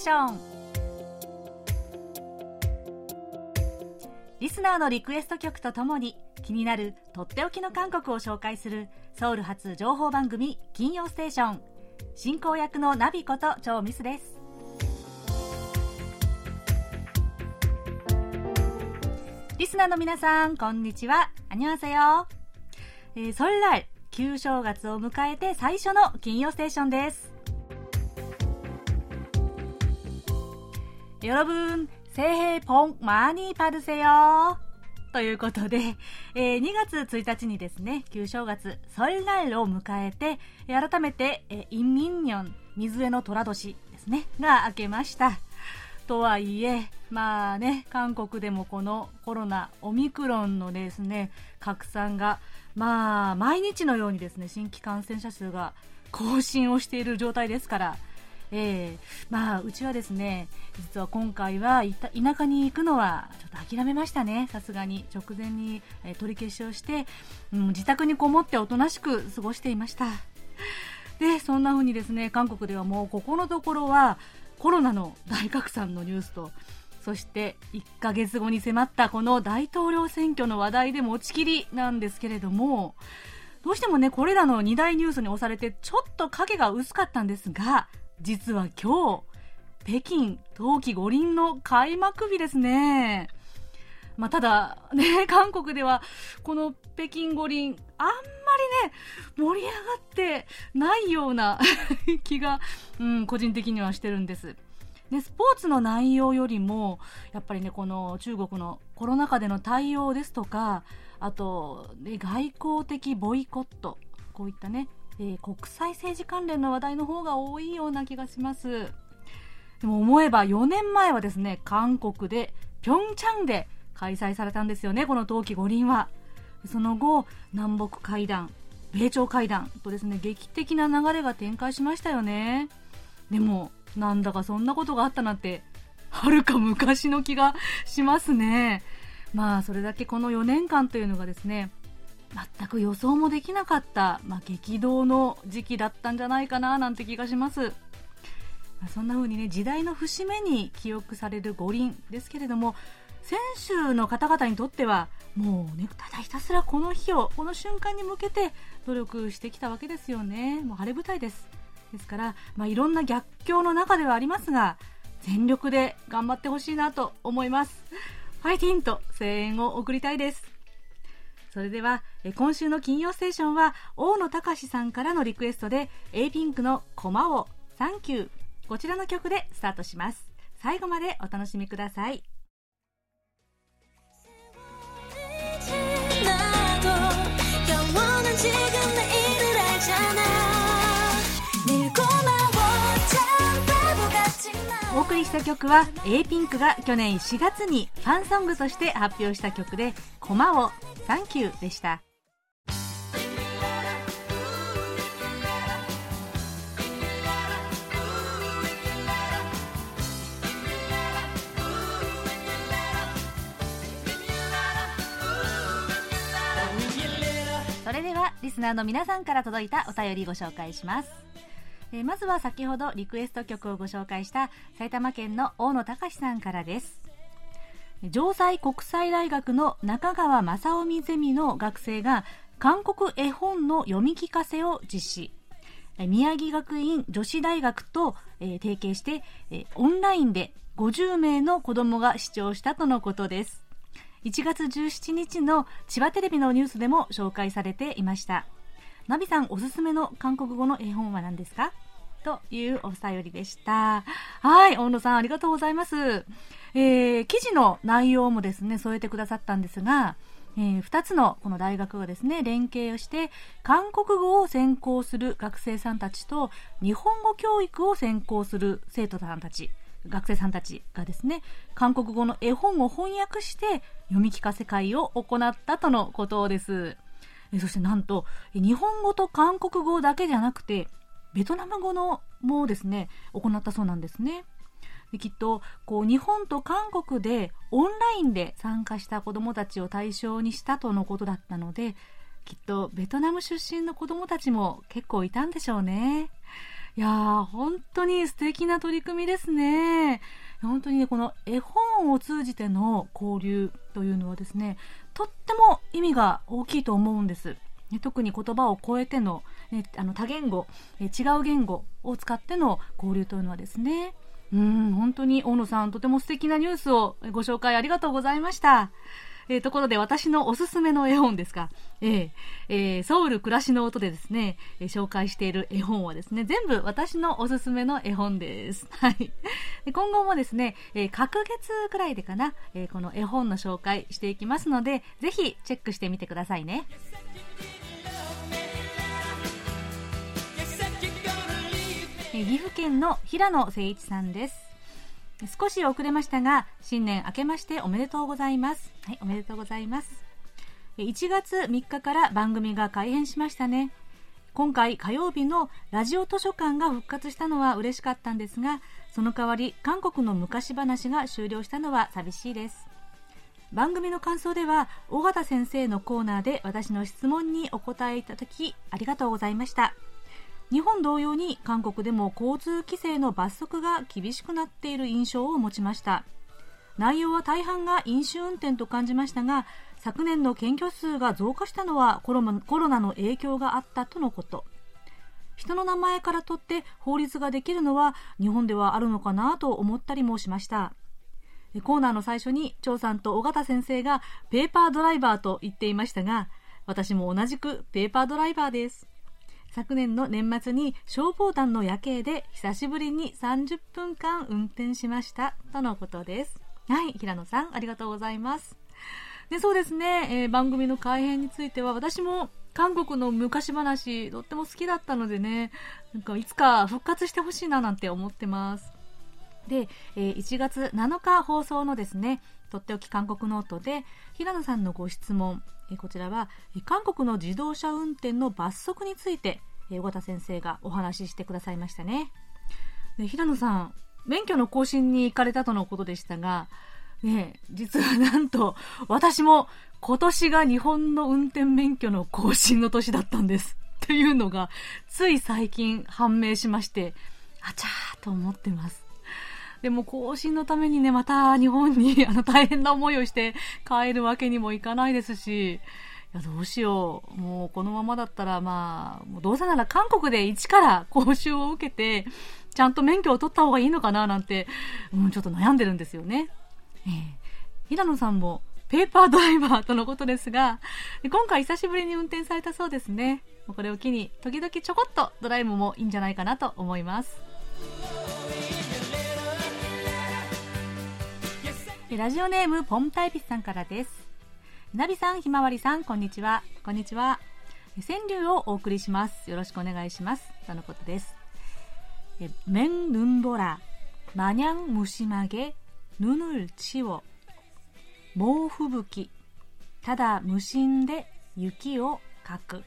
ーション。リスナーのリクエスト曲とともに気になるとっておきの韓国を紹介するソウル発情報番組金曜ステーション。進行役のナビことチョウミスです。リスナーの皆さんこんにちは。アニョンセヨ、えー、설날旧正月を迎えて最初の金曜ステーションです。 여러분새해복많이받으세요ということで、えー、2月1日にですね、旧正月、설날を迎えて、改めて、えー、インミンニョン、水上の虎年ですね、が明けました。とはいえ、まあね、韓国でもこのコロナ、オミクロンのですね、拡散が、まあ、毎日のようにですね、新規感染者数が更新をしている状態ですから、 えー、まあ、うちはですね、実は今回は田舎に行くのはちょっと諦めましたね、さすがに。直前に、えー、取り消しをして、うん、自宅にこもっておとなしく過ごしていました。で、そんな風にですね、韓国ではもうここのところはコロナの大拡散のニュースと、そして1ヶ月後に迫ったこの大統領選挙の話題で持ちきりなんですけれども、どうしてもね、これらの2大ニュースに押されてちょっと影が薄かったんですが、実は今日、北京冬季五輪の開幕日ですね。まあ、ただ、ね、韓国では、この北京五輪、あんまりね、盛り上がってないような 気が、うん、個人的にはしてるんです。で、スポーツの内容よりも、やっぱりね、この中国のコロナ禍での対応ですとか、あと、ね、外交的ボイコット、こういったね、えー、国際政治関連の話題の方が多いような気がします。でも思えば4年前はですね韓国でピョンチャンで開催されたんですよねこの冬季五輪は。その後南北会談米朝会談とですね劇的な流れが展開しましたよね。でもなんだかそんなことがあったなんてはるか昔の気がしますね。まあそれだけこの4年間というのがですね全く予想もできなかった、まあ、激動の時期だったんじゃないかななんて気がします。ま、そんな風にね、時代の節目に記憶される五輪ですけれども、選手の方々にとっては、もうね、ただひたすらこの日を、この瞬間に向けて努力してきたわけですよね。もう晴れ舞台です。ですから、まあ、いろんな逆境の中ではありますが、全力で頑張ってほしいなと思います。ファイティンと声援を送りたいです。それでは、え今週の金曜ステーションは、大野隆さんからのリクエストで、A ピンクの駒をサンキュー。こちらの曲でスタートします。最後までお楽しみください。お送りした曲は A ピンクが去年4月にファンソングとして発表した曲で「コマをサンキューでした。それではリスナーの皆さんから届いたお便りご紹介します。えー、まずは先ほどリクエスト曲をご紹介した埼玉県の大野隆さんからです。城西国際大学の中川正臣ゼミの学生が韓国絵本の読み聞かせを実施。宮城学院女子大学と、えー、提携して、えー、オンラインで50名の子供が視聴したとのことです。1月17日の千葉テレビのニュースでも紹介されていました。ナビさんおすすめの韓国語の絵本は何ですか？というお便りでした。はい、大野さんありがとうございます。えー、記事の内容もですね、添えてくださったんですが、えー、2つのこの大学がですね、連携をして、韓国語を専攻する学生さんたちと、日本語教育を専攻する生徒さんたち、学生さんたちがですね、韓国語の絵本を翻訳して読み聞かせ会を行ったとのことです。そしてなんと、日本語と韓国語だけじゃなくて、ベトナム語のもですね、行ったそうなんですね。できっとこう日本と韓国でオンラインで参加した子どもたちを対象にしたとのことだったのできっとベトナム出身の子どもたちも結構いたんでしょうね。いやー、本当に素敵な取り組みですね。本当にね、この絵本を通じての交流というのはですね、とっても意味が大きいと思うんです。特に言葉を超えての、あの多言語、違う言語を使っての交流というのはですね、うん、本当に大野さん、とても素敵なニュースをご紹介ありがとうございました。えー、ところで私のおすすめの絵本ですが、えーえー、ソウル暮らしの音でですね、えー、紹介している絵本はですね、全部私のおすすめの絵本です。はい。今後もですね、えー、隔月くらいでかな、えー、この絵本の紹介していきますので、ぜひチェックしてみてくださいね。岐阜県の平野誠一さんです少し遅れましたが新年明けましておめでとうございます。はいおめでとうございます。1月3日から番組が改編しましたね。今回火曜日のラジオ図書館が復活したのは嬉しかったんですがその代わり韓国の昔話が終了したのは寂しいです。番組の感想では尾形先生のコーナーで私の質問にお答えいただきありがとうございました。日本同様に韓国でも交通規制の罰則が厳しくなっている印象を持ちました。内容は大半が飲酒運転と感じましたが昨年の検挙数が増加したのはコロナの影響があったとのこと。人の名前から取って法律ができるのは日本ではあるのかなと思ったりもしました。コーナーの最初に張さんと尾形先生がペーパードライバーと言っていましたが私も同じくペーパードライバーです。昨年の年末に消防団の夜景で久しぶりに30分間運転しました。とのことです。はい平野さんありがとうございます。でそうですね、えー、番組の改編については私も韓国の昔話とっても好きだったのでねなんかいつか復活してほしいななんて思ってます。で、えー、1月7日放送のですねとっておき韓国ノートで平野さんのご質問こちらは韓国の自動車運転の罰則について尾形先生がお話ししてくださいましたね。で平野さん免許の更新に行かれたとのことでしたがね実はなんと私も今年が日本の運転免許の更新の年だったんです。というのがつい最近判明しましてあちゃーと思ってます。でも更新のためにね、また日本に あの大変な思いをして帰るわけにもいかないですし、いやどうしよう。もうこのままだったら、まあ、うどうせなら韓国で一から講習を受けて、ちゃんと免許を取った方がいいのかななんて、う、ちょっと悩んでるんですよね。えー、平野さんもペーパードライバーとのことですが、今回久しぶりに運転されたそうですね。これを機に、時々ちょこっとドライブもいいんじゃないかなと思います。ラジオネームポンタイピスさんからです。ナビさん、ひまわりさん、こんにちは。こんにちは。川柳をお送りします。よろしくお願いします。とのことです。맹눈보라마냥무심하게눈을치워모후부기ただ無心で雪をかく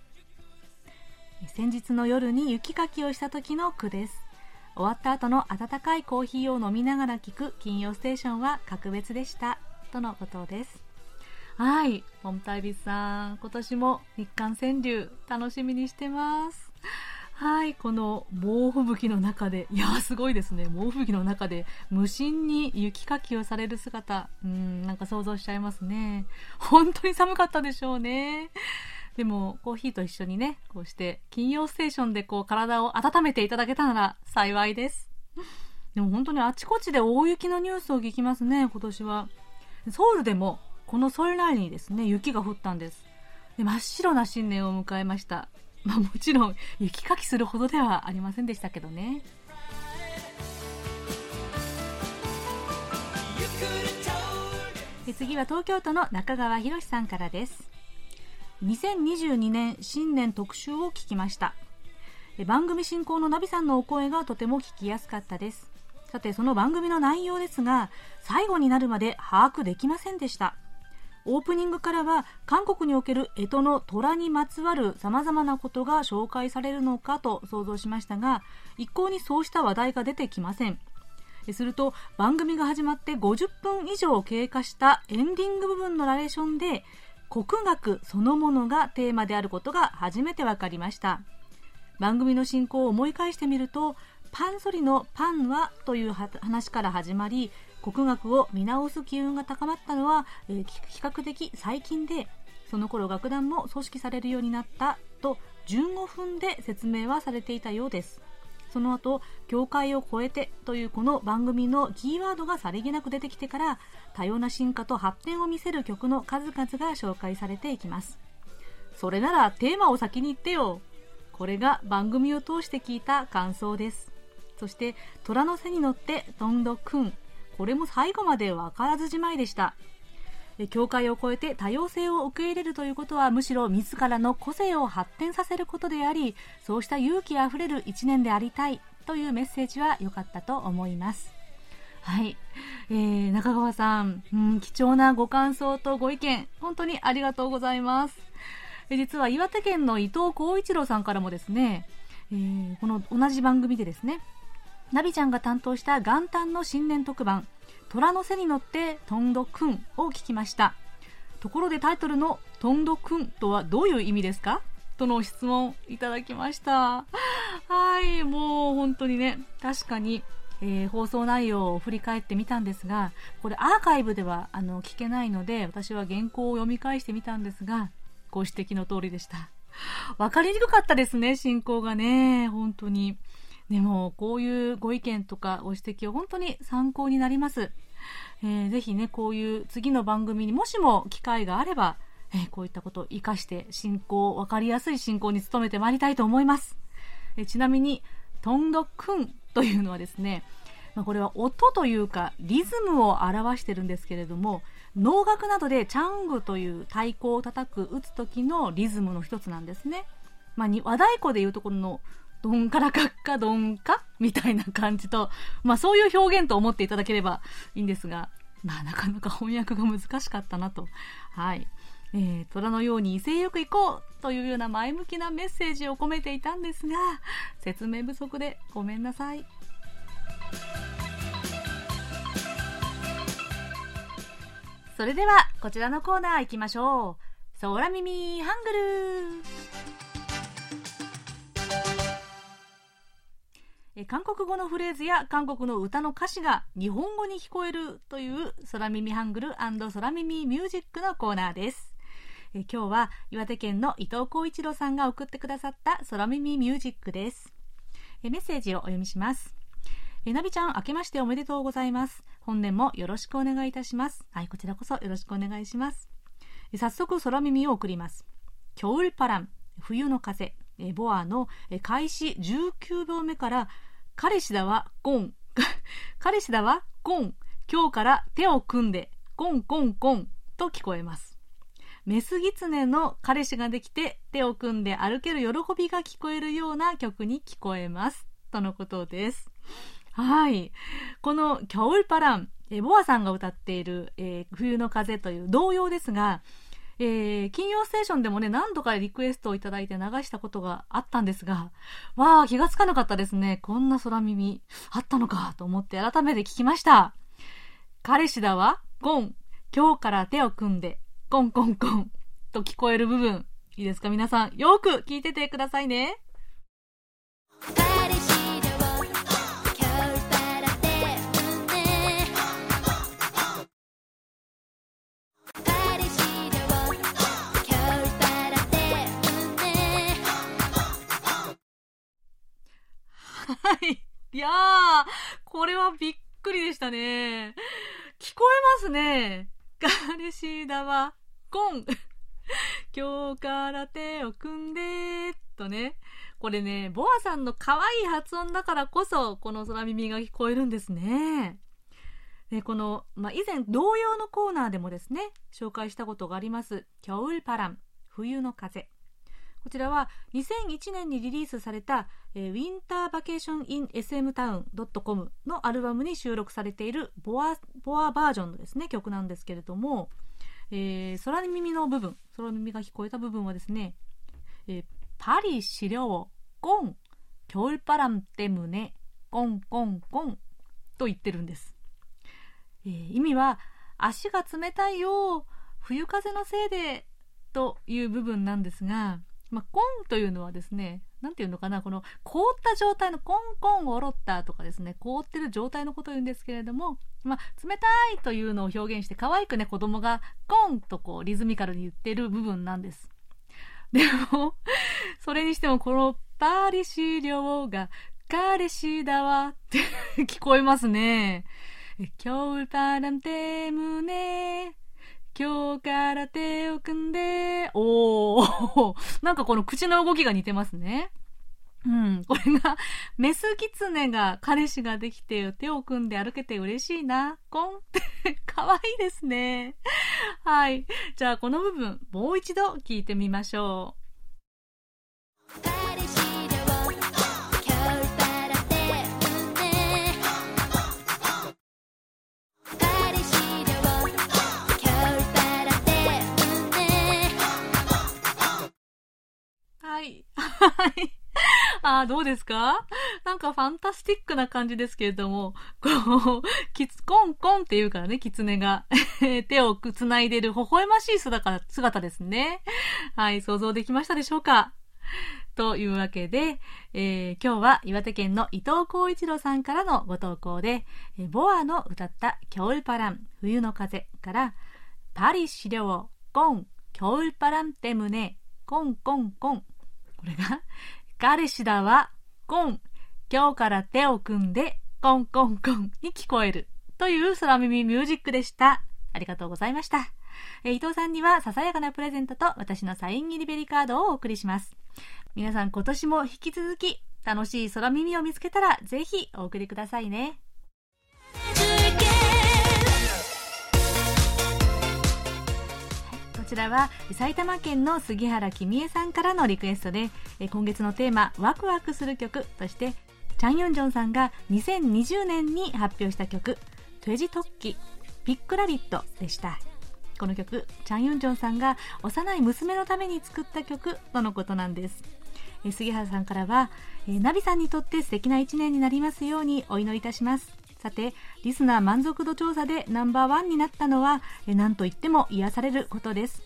先日の夜に雪かきをした時の句です 終わった後の温かいコーヒーを飲みながら聞く金曜ステーションは格別でした。とのことです。はい。ポンタイビスさん今年も日韓川柳楽しみにしてます。はい。この猛吹雪の中でいやすごいですね。猛吹雪の中で無心に雪かきをされる姿。うんなんか想像しちゃいますね。本当に寒かったでしょうね。でも、コーヒーと一緒にね、こうして、金曜ステーションでこう、体を温めていただけたなら幸いです。でも本当にあちこちで大雪のニュースを聞きますね、今年は。ソウルでも、このソルライにですね、雪が降ったんです。で真っ白な新年を迎えました。まあもちろん、雪かきするほどではありませんでしたけどね。次は東京都の中川博さんからです。2022年新年特集を聞きました。番組進行のナビさんのお声がとても聞きやすかったです。さてその番組の内容ですが最後になるまで把握できませんでした。オープニングからは韓国における干支の虎にまつわる様々なことが紹介されるのかと想像しましたが一向にそうした話題が出てきません。すると番組が始まって50分以上経過したエンディング部分のナレーションで国学そのものがテーマであることが初めて分かりました。番組の進行を思い返してみるとパンソリのパンはという話から始まり国学を見直す機運が高まったのは、えー、比較的最近でその頃楽団も組織されるようになったと順を踏んで説明はされていたようです。その後境界を越えてというこの番組のキーワードがさりげなく出てきてから多様な進化と発展を見せる曲の数々が紹介されていきます。それならテーマを先に言ってよ。これが番組を通して聞いた感想です。そして虎の背に乗ってトンドくんこれも最後まで分からずじまいでした。境界を越えて多様性を受け入れるということはむしろ自らの個性を発展させることでありそうした勇気あふれる一年でありたいというメッセージは良かったと思います。はい、えー、中川さん、うん、貴重なご感想とご意見本当にありがとうございます。実は岩手県の伊藤浩一郎さんからもですね、えー、この同じ番組でですねナビちゃんが担当した元旦の新年特番虎の背に乗ってトンドくんを聞きました。ところでタイトルのトンドくんとはどういう意味ですか？との質問いただきました。はいもう本当にね確かにえー、放送内容を振り返ってみたんですがこれアーカイブではあの聞けないので私は原稿を読み返してみたんですがご指摘の通りでした。分かりにくかったですね進行がね。本当に。でもこういうご意見とかご指摘は本当に参考になります。えー、ぜひね、こういう次の番組にもしも機会があれば、えー、こういったことを活かして進行、わかりやすい進行に努めてまいりたいと思います。えー、ちなみに、トンドくんというのはですね、まあ、これは音というかリズムを表してるんですけれども、能楽などでチャングという太鼓を叩く、打つ時のリズムの一つなんですね。まあ、和太鼓でいうところのドンカラカッカドンカみたいな感じと、まあそういう表現と思っていただければいいんですが、まあなかなか翻訳が難しかったなと。はい。えー、虎のように威勢よく行こうというような前向きなメッセージを込めていたんですが、説明不足でごめんなさい。それでは、こちらのコーナー行きましょう。空耳ハングルえ韓国語のフレーズや韓国の歌の歌詞が日本語に聞こえるという空耳ハングル空耳ミュージックのコーナーです。え今日は岩手県の伊藤浩一郎さんが送ってくださった空耳ミュージックです。えメッセージをお読みします。えなびちゃん、明けましておめでとうございます。本年もよろしくお願いいたします。はい、こちらこそよろしくお願いします。え早速空耳を送ります。キョウルパラン、冬の風、えボアの開始19秒目から彼氏だわ、ゴン。彼氏だわ、ゴン。今日から手を組んで、コンコンコンと聞こえます。メスギツネの彼氏ができて手を組んで歩ける喜びが聞こえるような曲に聞こえます。とのことです。はい。このキョウルパラン、えボアさんが歌っている、えー、冬の風という童謡ですが、えー、金曜ステーションでもね、何度かリクエストをいただいて流したことがあったんですが、わあ、気がつかなかったですね。こんな空耳あったのかと思って改めて聞きました。彼氏だわ、ゴン。今日から手を組んで、コンコンコンと聞こえる部分。いいですか？皆さん、よく聞いててくださいね。はい。いやー、これはびっくりでしたね。聞こえますね。彼氏だわ、コン。今日から手を組んで、とね。これね、ボアさんの可愛い発音だからこそ、この空耳が聞こえるんですね。でこの、まあ、以前同様のコーナーでもですね、紹介したことがあります、キョウルパラン、冬の風。こちらは2001年にリリースされた、えー、ウィンターバケーションイン SM タウン .com のアルバムに収録されているボアボアバージョンのですね曲なんですけれども、えー、空耳の部分空耳が聞こえた部分はですね、えー、パリ資料コン겨울바람때문에コンコンコンと言ってるんです、えー、意味は足が冷たいよ冬風のせいでという部分なんですが まあ、コンというのはですね、なんていうのかな、この凍った状態のコンコンおろったとかですね、凍ってる状態のことを言うんですけれども、まあ、冷たいというのを表現して可愛くね、子供がコンとこうリズミカルに言ってる部分なんです。でも、それにしてもこのパリシ料が彼氏だわって聞こえますね。今日바람때문에 今日から手を組んで、おー、なんかこの口の動きが似てますね。うん。これが、メスキツネが彼氏ができて手を組んで歩けて嬉しいな。コンって、かわいいですね。はい。じゃあこの部分、もう一度聞いてみましょう。。はい。あどうですか？なんかファンタスティックな感じですけれども、こう、キツ、コンコンって言うからね、キツネが。手を繋いでる微笑ましい姿姿ですね。はい、想像できましたでしょうか？というわけで、えー、今日は岩手県の伊藤浩一郎さんからのご投稿で、えボアの歌った「キョウルパラン冬の風」から「パリ資料コンキョウルパランテムネコンコンコン」これが、彼氏だわ、コン。今日から手を組んで、コンコンコンに聞こえる。という空耳ミュージックでした。ありがとうございました。え伊藤さんにはささやかなプレゼントと私のサイン入りベリカードをお送りします。皆さん今年も引き続き楽しい空耳を見つけたらぜひお送りくださいね。ちらは埼玉県の杉原君江さんからのリクエストで今月のテーマワクワクする曲としてチャン・ユンジョンさんが2020年に発表した曲「トゥエジトッキピックラビット」でした。この曲チャン・ユンジョンさんが幼い娘のために作った曲とのことなんです。杉原さんからはナビさんにとって素敵な一年になりますようにお祈りいたします。さて、リスナー満足度調査でナンバーワンになったのは、何と言っても癒されることです。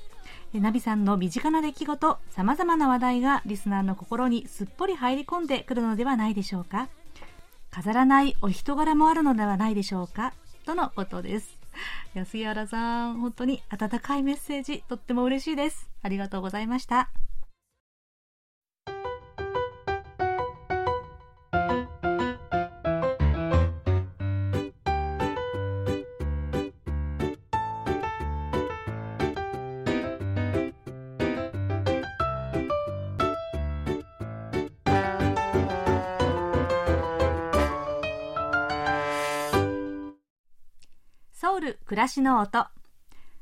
ナビさんの身近な出来事、様々な話題がリスナーの心にすっぽり入り込んでくるのではないでしょうか。飾らないお人柄もあるのではないでしょうか。とのことです。安原さん、本当に温かいメッセージ、とっても嬉しいです。ありがとうございました。暮らしの音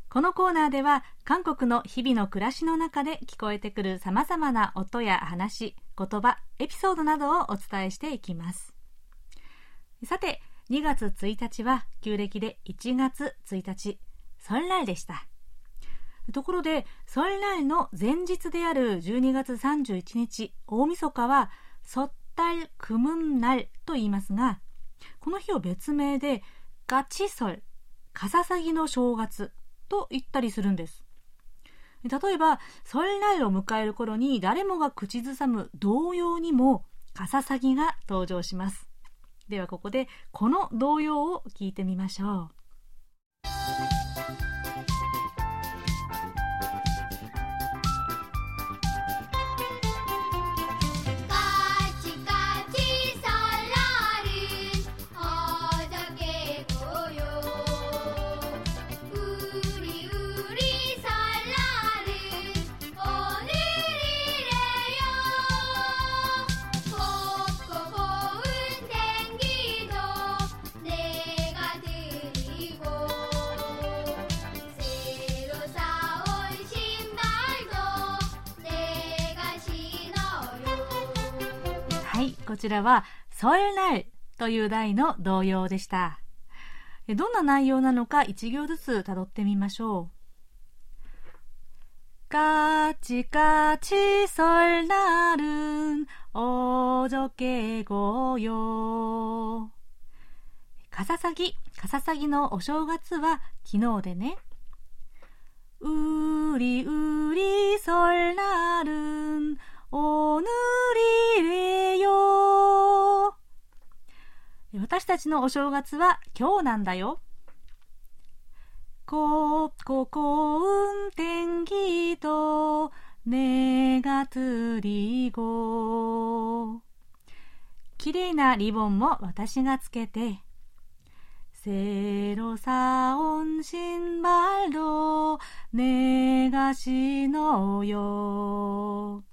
このコーナーでは韓国の日々の暮らしの中で聞こえてくる様々な音や話、言葉、エピソードなどをお伝えしていきます。さて、2月1日は旧暦で1月1日、ソンライでした。ところで、ソンライの前日である12月31日、大晦日は、ソッタルクムンナルと言いますが、この日を別名で、ガチソルカササギの正月と言ったりするんです。例えば、ソルライを迎える頃に誰もが口ずさむ童謡にもカササギが登場します。ではここでこの童謡を聞いてみましょう。こちらは、ソエルナイという題の童謡でした。どんな内容なのか一行ずつ辿ってみましょう。カチカチソルナルン、おじょけごよ。カササギ、カササギのお正月は昨日でね。うりうりソルナルン、私たちのお正月は今日なんだよ。こ、こ、こ、運転気と、ねがつりご。綺麗なリボンも私がつけて、せろさおんしんばろ、ねがしのよ。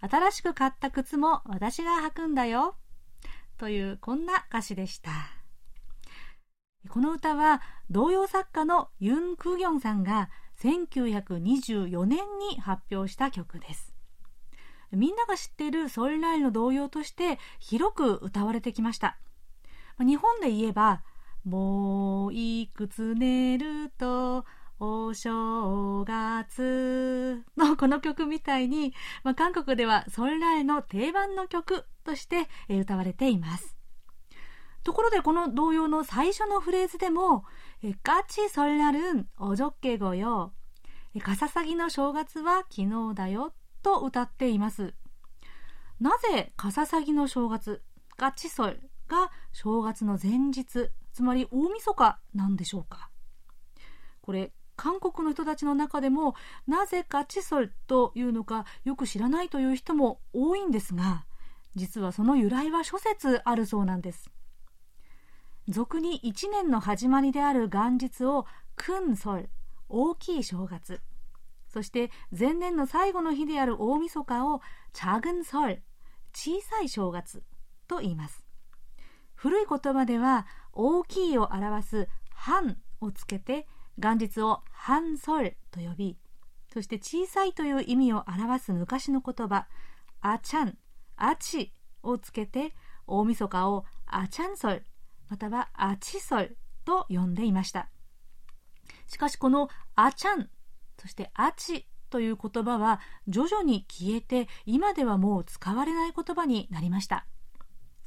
新しく買った靴も私が履くんだよ。というこんな歌詞でした。この歌は童謡作家のユン・クギョンさんが1924年に発表した曲です。みんなが知っているソルライの童謡として広く歌われてきました。日本で言えば、もういくつ寝るとお正月のこの曲みたいに、まあ、韓国ではソルライの定番の曲として歌われています。ところでこの童謡の最初のフレーズでも、ガチソルラルンおじょっけごよ。カササギの正月は昨日だよと歌っています。なぜカササギの正月、ガチソルが正月の前日、つまり大晦日なんでしょうか？これ韓国の人たちの中でもなぜガチソルというのかよく知らないという人も多いんですが実はその由来は諸説あるそうなんです。俗に1年の始まりである元日をクンソル大きい正月。そして前年の最後の日である大晦日をチャグンソル小さい正月と言います。古い言葉では大きいを表す半をつけて元日を半ソルと呼びそして小さいという意味を表す昔の言葉あちゃんあちをつけて大晦日をあちゃんソルまたはあちソルと呼んでいました。しかしこのあちゃんそしてあちという言葉は徐々に消えて今ではもう使われない言葉になりました。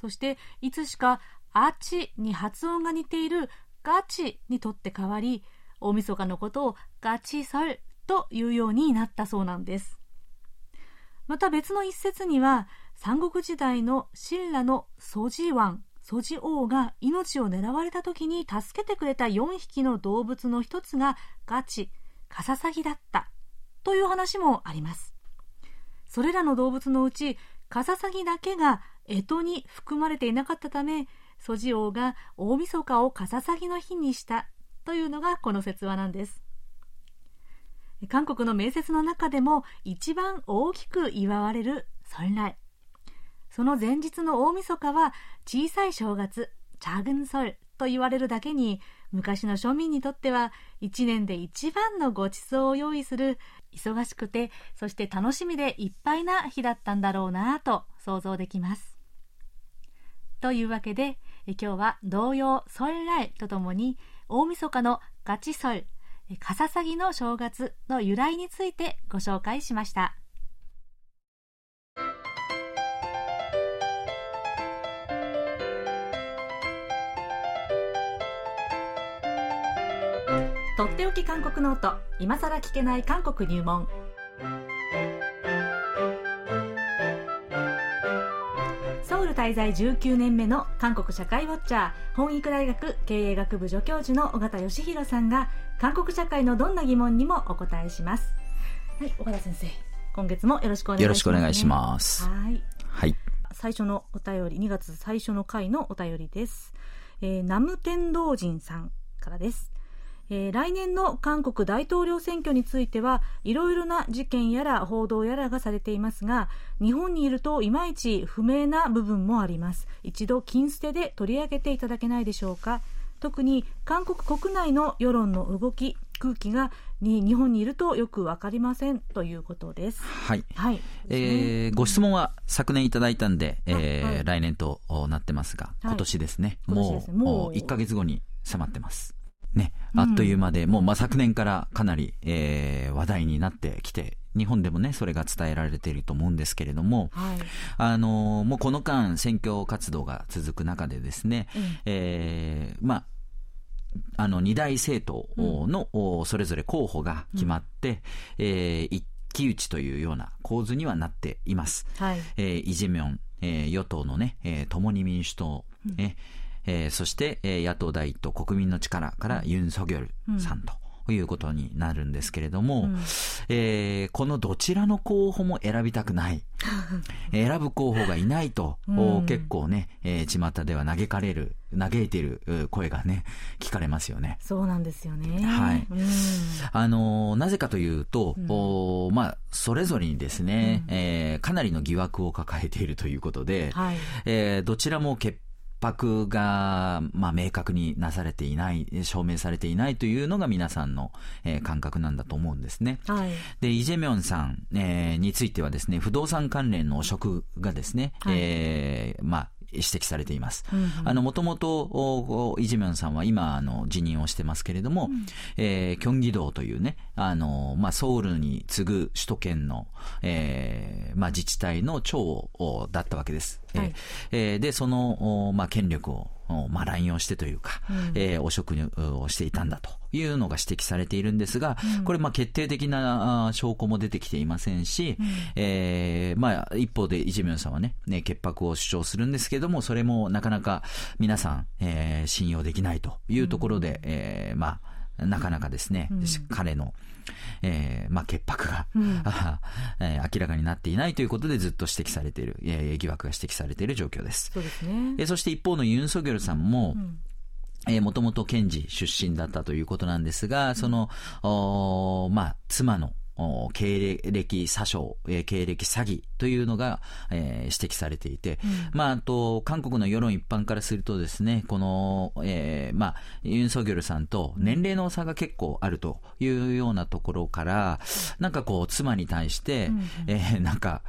そしていつしかあちに発音が似ているガチにとって変わり大晦日のことをガチソルというようになったそうなんです。また別の一節には三国時代の神羅のソジワンソジ王が命を狙われた時に助けてくれた4匹の動物の一つがガチカササギだったという話もあります。それらの動物のうちカササギだけが干支に含まれていなかったためソジ王が大晦日をカササギの日にしたというのがこの説話なんです。韓国の名説の中でも一番大きく祝われるソンライその前日の大晦日は小さい正月チャグンソルと言われるだけに昔の庶民にとっては一年で一番のご馳走を用意する忙しくてそして楽しみでいっぱいな日だったんだろうなと想像できます。というわけで今日は童謡ソルライとともに大晦日のガチソルカササギの正月の由来についてご紹介しました。とっておき韓国ノート今さら聞けない韓国入門。滞在19年目の韓国社会ウォッチャー本育大学経営学部助教授の尾形義弘さんが韓国社会のどんな疑問にもお答えします。はい尾形先生今月もよろしくお願いします、ね、よろしくお願いします。はい、はい、最初のお便り2月最初の回のお便りです、えー、ナム天道人さんからですえー、来年の韓国大統領選挙についてはいろいろな事件やら報道やらがされていますが日本にいるといまいち不明な部分もあります一度金捨てで取り上げていただけないでしょうか特に韓国国内の世論の動き空気がに日本にいるとよく分かりませんということです。はい。はい。えー、ご質問は昨年いただいたんで、えー、はい、来年となってますが、今年ですね。はい、もう、もう1ヶ月後に迫ってます。ね、あっという間で、もう、まあ、昨年からかなり、えー、話題になってきて、日本でもね、それが伝えられていると思うんですけれども、はい、あの、もうこの間、選挙活動が続く中でですね、うん、えー、まあ、あの、二大政党の、うん、それぞれ候補が決まって、うん、えー、一騎打ちというような構図にはなっています。はい、えー、イ・ジェミョン、えー、与党のね、えー、共に民主党、ね、えー、そして、えー、野党第一党国民の力からユン・ソギョルさんと。ということになるんですけれども、うん、えー、このどちらの候補も選びたくない。選ぶ候補がいないと、うん、結構ね、えー、巷では嘆かれる、嘆いている声がね、聞かれますよね。そうなんですよね。はい。うん、あの、なぜかというと、うん、おまあ、それぞれにですね、うん、えー、かなりの疑惑を抱えているということで、はい、えー、どちらも潔白が、まあ、明確になされていない、証明されていないというのが皆さんの、えー、感覚なんだと思うんですね。はい、で、イ・ジェミョンさん、えー、についてはですね、不動産関連の汚職がですね、はい、えー、まあ、指摘されています。あの、もともと、イ・ジェミョンさんは今、あの、辞任をしてますけれども、うん、えー、キョンギ道というね、あの、まあ、ソウルに次ぐ首都圏の、えー、まあ、自治体の長だったわけです。はい、えー、で、その、まあ、権力を、まあ、乱用してというか、うん、えー、汚職をしていたんだというのが指摘されているんですが、うん、これ、まあ、決定的な証拠も出てきていませんし、うん、えー、まあ、一方でイ・ジェミョンさんはね、ね、潔白を主張するんですけれども、それもなかなか皆さん、えー、信用できないというところで、うん、えー、まあ、なかなかですね、彼の、えー、まあ、潔白が、うん、えー、明らかになっていないということでずっと指摘されている、えー、疑惑が指摘されている状況です。そうですね。えー、そして一方のユン・ソギョルさんも、うんえー、もともと検事出身だったということなんですが、その、おまあ、妻の経歴詐称、経歴詐欺というのが、えー、指摘されていて、うん、まあ、あと、韓国の世論一般からするとですね、この、えー、まあ、ユン・ソギョルさんと年齢の差が結構あるというようなところから、なんかこう、妻に対して、うん、えー、なんか、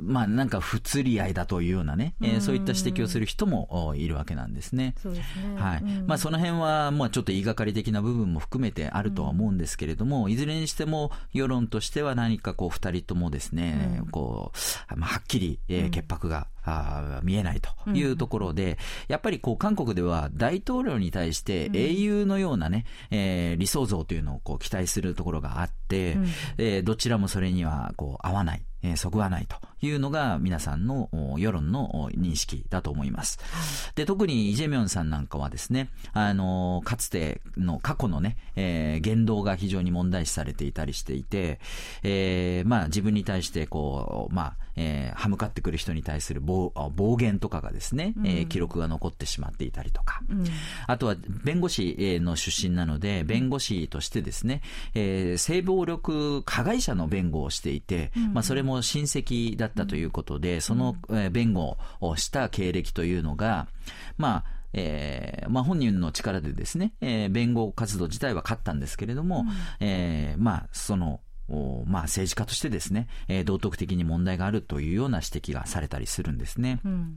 まあなんか不釣り合いだというようなね、えー、そういった指摘をする人もいるわけなんですね。そうですね。はい。まあその辺は、まあちょっと言いがかり的な部分も含めてあるとは思うんですけれども、いずれにしても世論としては何かこう二人ともですね、こう、まあはっきり、えー、潔白があ見えないというところで、うん、やっぱりこう韓国では大統領に対して英雄のようなね、うん、えー、理想像というのをこう期待するところがあって、うん、えー、どちらもそれにはこう合わない。えー、そぐわないというのが皆さんの世論の認識だと思います。で、特にイ・ジェミョンさんなんかはですね、あの、かつての過去のね、えー、言動が非常に問題視されていたりしていて、えー、まあ自分に対してこう、まあ、えー、歯向かってくる人に対する暴暴言とかがですね、うん、えー、記録が残ってしまっていたりとか、うん、あとは弁護士の出身なので、弁護士としてですね、えー、性暴力加害者の弁護をしていて、うん、まあそれも親戚だったということで、その、えー、弁護をした経歴というのが、まあ、えー、まあ本人の力でですね、えー、弁護活動自体は勝ったんですけれども、うん、えー、まあその、まあ、政治家としてですね、え、道徳的に問題があるというような指摘がされたりするんですね。うん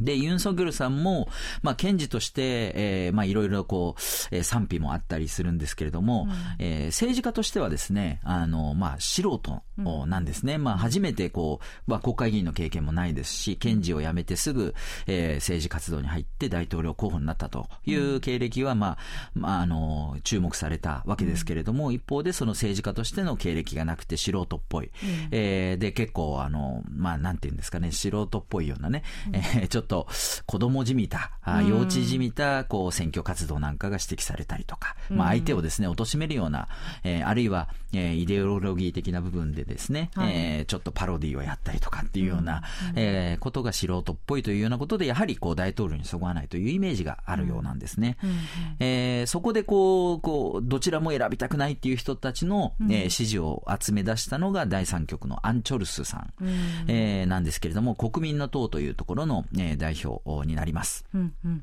で、ユン・ソギョルさんも、まあ、検事として、えー、まあ、いろいろこう、えー、賛否もあったりするんですけれども、うん、えー、政治家としてはですね、あの、まあ、素人なんですね。うん、まあ、初めてこう、まあ、国会議員の経験もないですし、検事を辞めてすぐ、えー、政治活動に入って大統領候補になったという経歴は、まあ、まあ、あの、注目されたわけですけれども、うん、一方でその政治家としての経歴がなくて素人っぽい。うん、えー、で、結構、あの、まあ、なんていうんですかね、素人っぽいようなね、えー、ちょっとと子供じみた、幼稚じみた、こう、選挙活動なんかが指摘されたりとか、まあ、相手をですね、貶めるような、えー、あるいは、えー、イデオロギー的な部分でですね、はい、えー、ちょっとパロディをやったりとかっていうような、うん、えー、ことが素人っぽいというようなことで、やはりこう、大統領にそぐわないというイメージがあるようなんですね。うん、えー、そこでこう、こう、どちらも選びたくないっていう人たちの、うん、えー、支持を集め出したのが第三局のアン・チョルスさん、うん、えー、なんですけれども、国民の党というところの、えー、代表になります。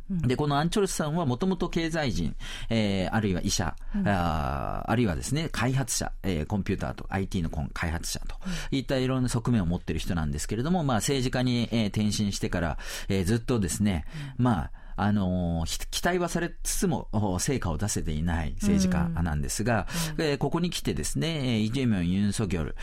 で、このアンチョルスさんはもともと経済人、えー、あるいは医者、うん、ああるいはですね、開発者、えー、コンピューターと IT の開発者といったいろんな側面を持っている人なんですけれども、まあ政治家に、えー、転身してから、えー、ずっとですね、まあ、あの期待はされつつも成果を出せていない政治家なんですが、うん。えー、ここに来てですね、イ・ジェミョン、ユン・ソギョル、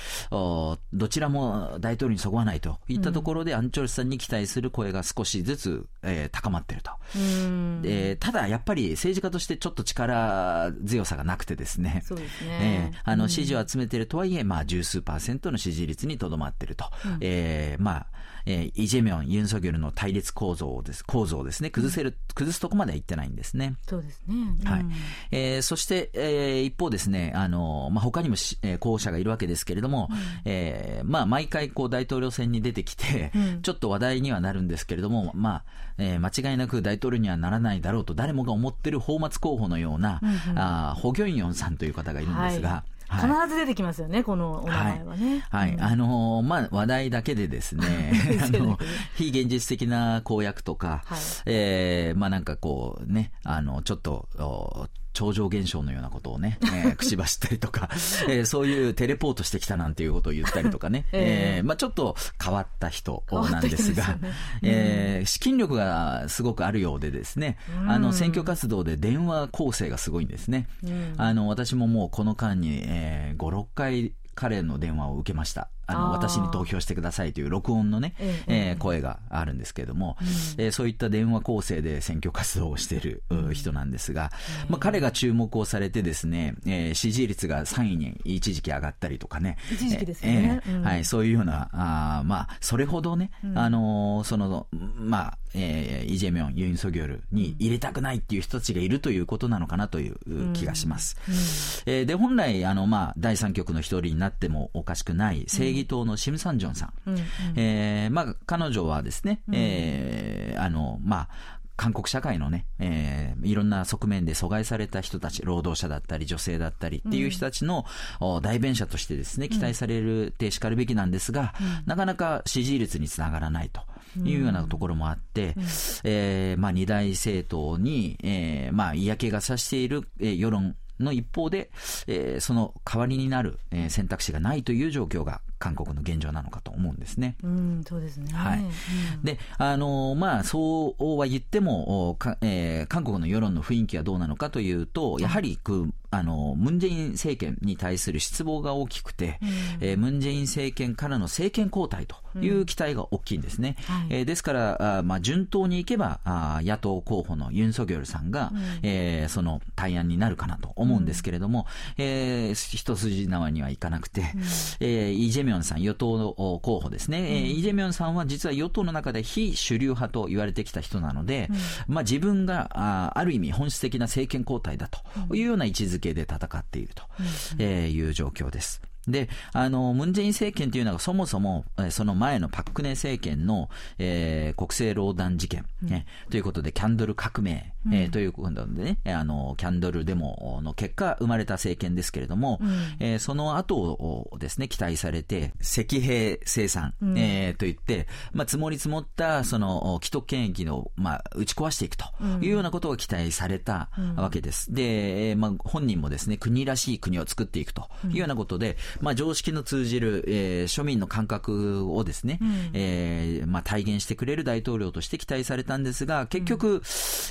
どちらも大統領にそぐわないといったところで、アン・チョルスさんに期待する声が少しずつ、えー、高まっていると、うん。で。ただ、やっぱり政治家としてちょっと力強さがなくてですね、そうですね。えー、あの支持を集めているとはいえ、まあ、十数パーセントの支持率にとどまっていると。うん、えー、まあえー、イ・ジェミョン、ユン・ソギョルの対立構造です、構造をですね、崩せせる、崩すとこまでは行ってないんですね。そうですね。はい。えー、そして、えー、一方ですね、あの、まあ、他にもし、えー、候補者がいるわけですけれども、うん、えー、まあ、毎回、こう、大統領選に出てきて、うん、ちょっと話題にはなるんですけれども、まあ、えー、間違いなく大統領にはならないだろうと誰もが思ってる泡沫候補のような、うんうん、あホギョンヨンさんという方がいるんですが、はい必ず出てきますよね、このお名前はね。はい。はい、あのー、まあ、話題だけでですね、あの、非現実的な公約とか、はい、えー、まあなんかこうね、あの、ちょっと、超常現象のようなことをね、えー、口走ったりとか、えー、そういうテレポートしてきたなんていうことを言ったりとかね、えー、えー、まあちょっと変わった人なんですが、ね、えー、資金力がすごくあるようでですね、あの、選挙活動で電話構成がすごいんですね。あの、私ももうこの間に、えー、5、6回彼の電話を受けました。あの、私に投票してくださいという録音のね、ええー、声があるんですけれども、うん、えー、そういった電話構成で選挙活動をしている人なんですが、まあ、彼が注目をされてですね、えー、支持率が3位に一時期上がったりとかね。一時期ですね。えー、はい、そういうような、あまあ、それほどね、うん、あのその、まあ、えー、イ・ジェミョン、ユン・ソギョルに入れたくないっていう人たちがいるということなのかなという気がします。うん、えー、で、本来、あの、まあ、第三局の一人になってもおかしくない正義義党のシム・サンジョンさん。うんうん、えー、まあ、彼女はですね、うん、えー、あの、まあ、韓国社会のね、えー、いろんな側面で阻害された人たち、労働者だったり、女性だったりっていう人たちの、うん、代弁者としてですね、期待されるってしかるべきなんですが、うん、なかなか支持率につながらないと。いうようなところもあって、うん、えー、まあ、二大政党に、えー、まあ、嫌気がさしている、えー、世論の一方で、えー、その代わりになる、えー、選択肢がないという状況が韓国の現状なのかと思うんですね。うん、そうですね。はい。うん、で、あの、まあ、そうは言っても、かえー、韓国の世論の雰囲気はどうなのかというと、やはり、くあの、ムン・ジェイン政権に対する失望が大きくて、うん、えー、ムン・ジェイン政権からの政権交代という期待が大きいんですね。うんはい、えー、ですから、あまあ、順当にいけばあ、野党候補のユン・ソギョルさんが、うん、えー、その対案になるかなと思うんですけれども、うん、えー、一筋縄にはいかなくて、うん、えー、イ・ジェミョンさん、与党の候補ですね、うん、えー、イ・ジェミョンさんは実は与党の中で非主流派と言われてきた人なので、まあ、自分があある意味本質的な政権交代だというような位置づけで戦っていると、えいう状況です。で、あの、ムンジェイン政権というのがそもそも、その前のパククネ政権の、えー、国政労団事件、ね、うん、ということで、キャンドル革命、うん、えー、ということでね、あの、キャンドルデモの結果生まれた政権ですけれども、うん、えー、その後をですね、期待されて、石兵生産、うん、えー、といって、まあ、積もり積もった、その、既得権益を、まあ、打ち壊していくというようなことが期待されたわけです。で、まあ、本人もですね、国らしい国を作っていくというようなことで、まあ、常識の通じる、えー、庶民の感覚をですね、うん、えー、まあ、体現してくれる大統領として期待されたんですが、結局、うん、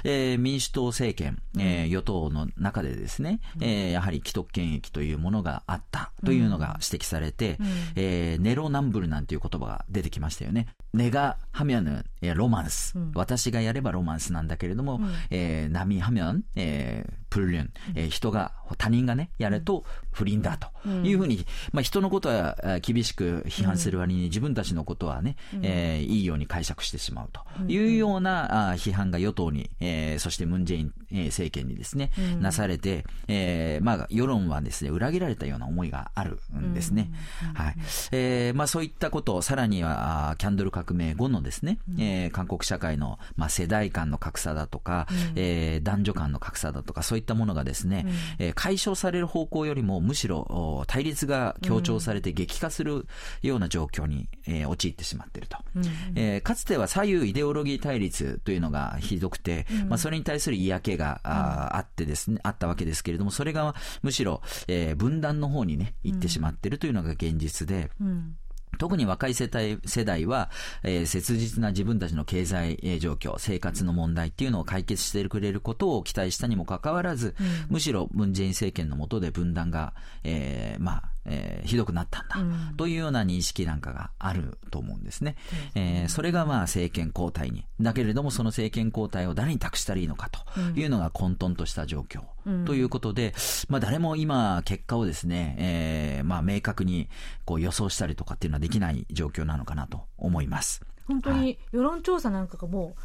えー、民主党政権、えー、与党の中でですね、うん、えー、やはり既得権益というものがあったというのが指摘されて、うん、えー、ネロナンブルなんていう言葉が出てきましたよね。ネガハミャヌ、えロマンス、私がやればロマンスなんだけれども、うん、えー、ナミハミャン、えー、プルリュン、えー、人が、他人がね、やると不倫だというふうに、まあ人のことは厳しく批判する割に自分たちのことはね、うん、えー、いいように解釈してしまうというような、あ批判が与党に、えー、そしてムン・ジェイン、えー、政権にですね、うん、なされて、えー、まあ世論はですね、裏切られたような思いがあるんですね。はい。えー、まあそういったこと、さらには、キャンドル革命後のですね、うん、えー、韓国社会の、まあ世代間の格差だとか、うん、えー、男女間の格差だとか、そういったものがですね、うん、えー、解消される方向よりもむしろ対立が強調されて激化するような状況に、えー、陥ってしまっていると、うん、えー、かつては左右イデオロギー対立というのがひどくて、うん、まあ、それに対する嫌気が、ああってですね、あったわけですけれども、それがむしろ、えー、分断の方にね、行ってしまっているというのが現実で、うん特に若い世代世代は、えー、切実な自分たちの経済状況、生活の問題っていうのを解決してくれることを期待したにもかかわらず、うん、むしろムン・ジェイン政権の下で分断が、えー、まあ、えー、ひどくなったんだ、うん、というような認識なんかがあると思うんですね。うん、えー、それがまあ政権交代に。だけれどもその政権交代を誰に託したらいいのかというのが混沌とした状況。ということで、まあ誰も今結果をですね、えー、まあ明確にこう予想したりとかっていうのはできない状況なのかなと思います。本当に世論調査なんかがもう、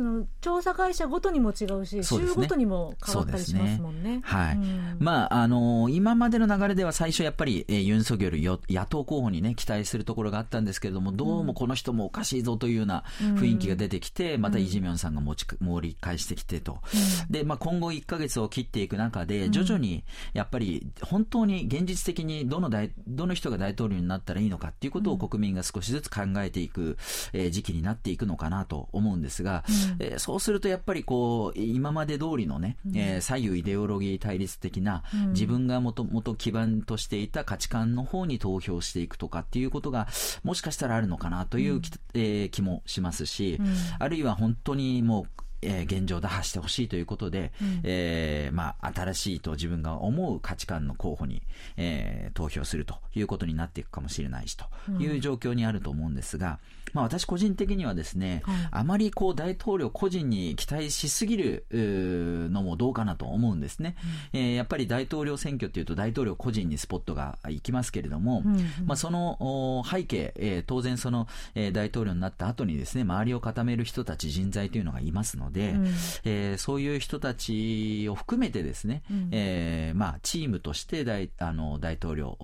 その調査会社ごとにも違うし、週ごとにも変わったりしますもんね。ね。はい、うん、まああのー、今までの流れでは最初やっぱり、えー、ユン・ソギョル野党候補にね期待するところがあったんですけれども、どうもこの人もおかしいぞというような雰囲気が出てきて、うん、またイ・ジミョンさんが持ち盛り返してきてと、うん、でまあ今後1か月を切っていく中で徐々にやっぱり本当に現実的にどの大どの人が大統領になったらいいのかっていうことを国民が少しずつ考えていく、えー、時期になっていくのかなと思うんですが、うん、えー、そうするとやっぱりこう今まで通りのね、うん、えー、左右イデオロギー対立的な、うん、自分がもともと基盤としていた価値観の方に投票していくとかっていうことがもしかしたらあるのかなという、うん、えー、気もしますし、あるいは本当にもうえー、現状を打破してほしいということで、うん、えー、まあ、新しいと自分が思う価値観の候補に、えー、投票するということになっていくかもしれないしという状況にあると思うんですが、まあ、私個人的にはですね、はい、あまりこう大統領個人に期待しすぎるのもどうかなと思うんですね、うん、えー、やっぱり大統領選挙っていうと大統領個人にスポットがいきますけれども、うんうん、まあ、その背景、えー、当然その、えー、大統領になった後にですね周りを固める人たち人材というのがいますので、うん、えー、そういう人たちを含めてですね、うん、えー、まあ、チームとして大あの大統領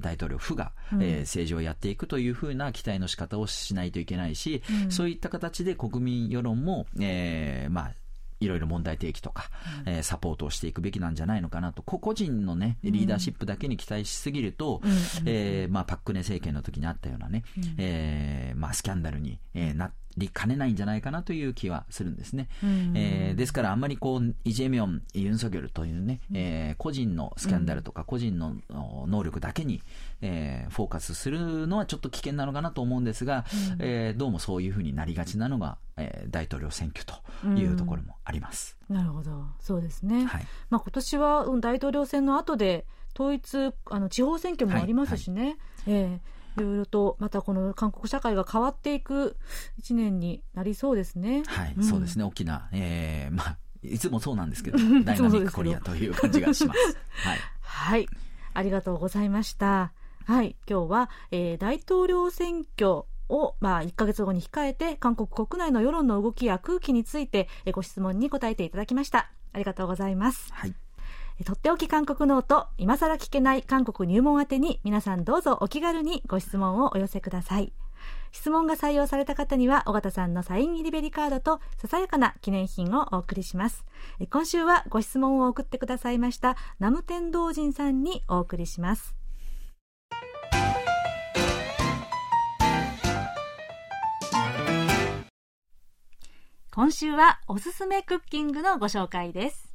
大統領府が、うん、えー、政治をやっていくというふうな期待の仕方をしないといけないし、うん、そういった形で国民世論も、えー、まあ、いろいろ問題提起とか、うん、えー、サポートをしていくべきなんじゃないのかなと、個々人のね、リーダーシップだけに期待しすぎると、うん、えー、まあ、パックネ政権の時にあったようなね、うん、えー、まあ、スキャンダルに、えー、なりかねないんじゃないかなという気はするんですね。えー、ですから、あんまりこう、イ・ジェミョン、ユン・ソギョルというね、えー、個人のスキャンダルとか、個人の能力だけに、えー、フォーカスするのはちょっと危険なのかなと思うんですが、うん、えー、どうもそういうふうになりがちなのが、えー、大統領選挙というところもあります。うん、なるほど、そうですね。はい、まあ今年は大統領選の後で統一あの地方選挙もありますしね。はいはい、えーいろいろとまたこの韓国社会が変わっていく一年になりそうですね。はい、うん、そうですね。大きな、えー、まあ、いつもそうなんですけど、ダイナミックコリアという感じがします。はい。はい。ありがとうございました。はい、今日は、えー、大統領選挙を、まあ、1ヶ月後に控えて、韓国国内の世論の動きや空気について、えー、ご質問に答えていただきました。ありがとうございます。はい。とっておき韓国ノート、今更聞けない韓国入門宛てに、皆さんどうぞお気軽にご質問をお寄せください。質問が採用された方には、尾形さんのサイン入りベリカードと、ささやかな記念品をお送りします。今週はご質問を送ってくださいました、ナムテン道人さんにお送りします。今週はおすすめクッキングのご紹介です。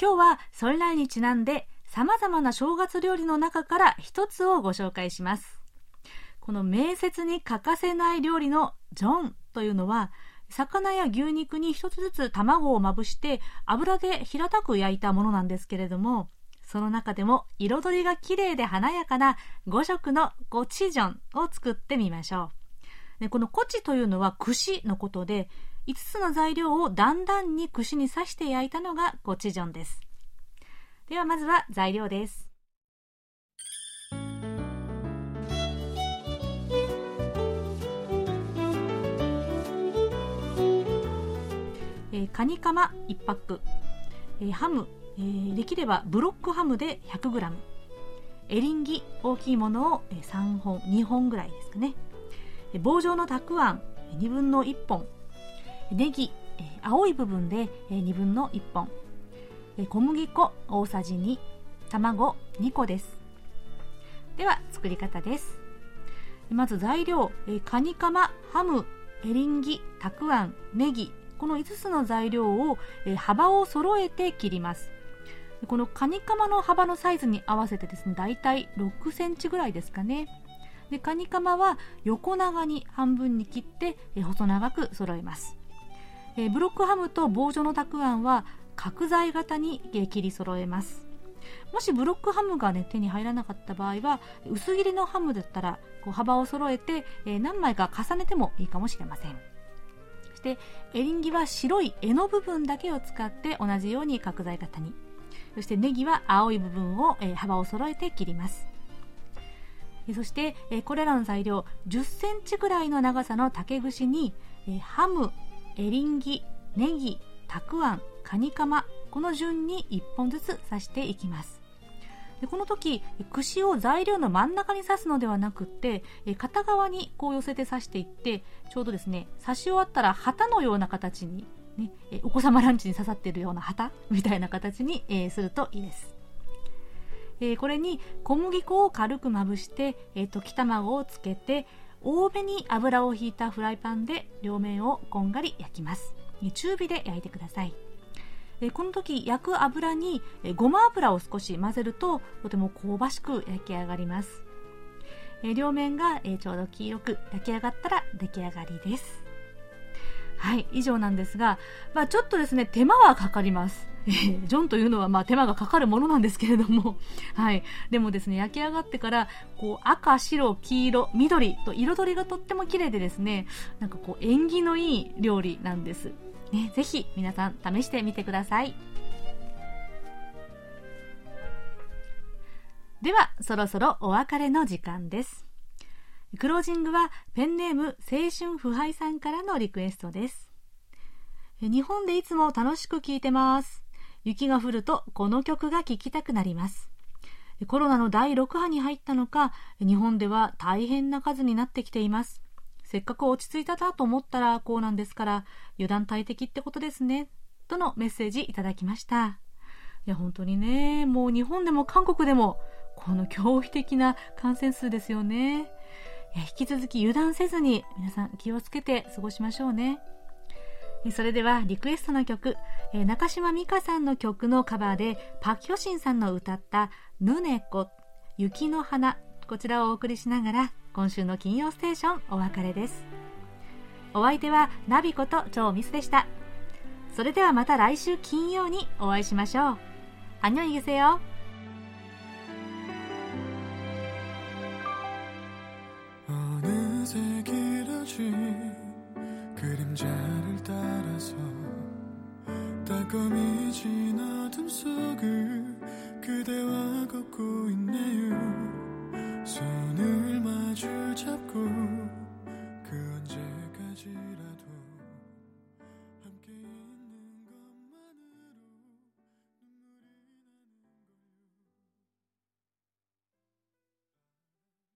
今日はソンライにちなんで様々な正月料理の中から一つをご紹介します。この名節に欠かせない料理のジョンというのは、魚や牛肉に一つずつ卵をまぶして油で平たく焼いたものなんですけれども、その中でも彩りが綺麗で華やかな5色のゴチジョンを作ってみましょう。このコチというのは串のことで、5つの材料をだんだんに串に刺して焼いたのがゴチジョンです。ではまずは材料です。えー、カニカマ1パック、えー、ハム、えー、できればブロックハムで 100g エリンギ大きいものを3本2本ぐらいですかね。棒状のたくあん。2分の1本。ネギ、え青い部分で、え2分の1本、え小麦粉大さじ2卵2個です。では作り方です。まず材料、えカニカマハムエリンギたくあんネギ。この5つの材料を、え幅を揃えて切ります。このカニカマの幅のサイズに合わせてですねだいたい6センチぐらいですかね。でカニカマは横長に半分に切って細長く揃えます。えー、ブロックハムと棒状のたくあんは角材型に切り揃えます。もしブロックハムが、ね、手に入らなかった場合は薄切りのハムだったらこう幅を揃えて、えー、何枚か重ねてもいいかもしれません。そしてエリンギは白い柄の部分だけを使って同じように角材型に。そしてネギは青い部分を、えー、幅を揃えて切ります。そして、え、これらの材料10センチぐらいの長さの竹串に、え、ハムエリンギネギたくあんカニカマこの順に1本ずつ刺していきます。でこの時串を材料の真ん中に刺すのではなくって片側にこう寄せて刺していってちょうどですね刺し終わったら旗のような形に、ね、お子様ランチに刺さっているような旗みたいな形に、えー、するといいです。えー、これに小麦粉を軽くまぶして、えー、溶き卵をつけて多めに油を引いたフライパンで両面をこんがり焼きます。中火で焼いてください。この時焼く油にごま油を少し混ぜるととても香ばしく焼き上がります。両面がちょうど黄色く焼き上がったら出来上がりです。はい以上なんですが、まあ、ちょっとですね手間はかかりますジョンというのはまあ手間がかかるものなんですけれども、はい。でもですね、焼き上がってから、こう赤、白、黄色、緑と彩りがとっても綺麗でですね、なんかこう縁起のいい料理なんです。ね、ぜひ皆さん試してみてください。では、そろそろお別れの時間です。クロージングはペンネーム青春腐敗さんからのリクエストです。日本でいつも楽しく聴いてます。雪が降るとこの曲が聴きたくなります。コロナの第6波に入ったのか、日本では大変な数になってきています。せっかく落ち着いたなと思ったらこうなんですから油断大敵ってことですねとのメッセージいただきましたいや本当にねもう日本でも韓国でもこの驚異的な感染数ですよね引き続き油断せずに皆さん気をつけて過ごしましょうねそれではリクエストの曲中島美嘉さんの曲のカバーでパク・ヒョシンさんの歌った「ヌネコ雪の花」こちらをお送りしながら今週の金曜ステーションお別れですお相手はナビこと超ミスでしたそれではまた来週金曜にお会いしましょう안녕히계세 어느새 길어진 그림자를 따라서 따끔이진 어둠 속을 그대와 걷고 있네요. 손을 마주 잡고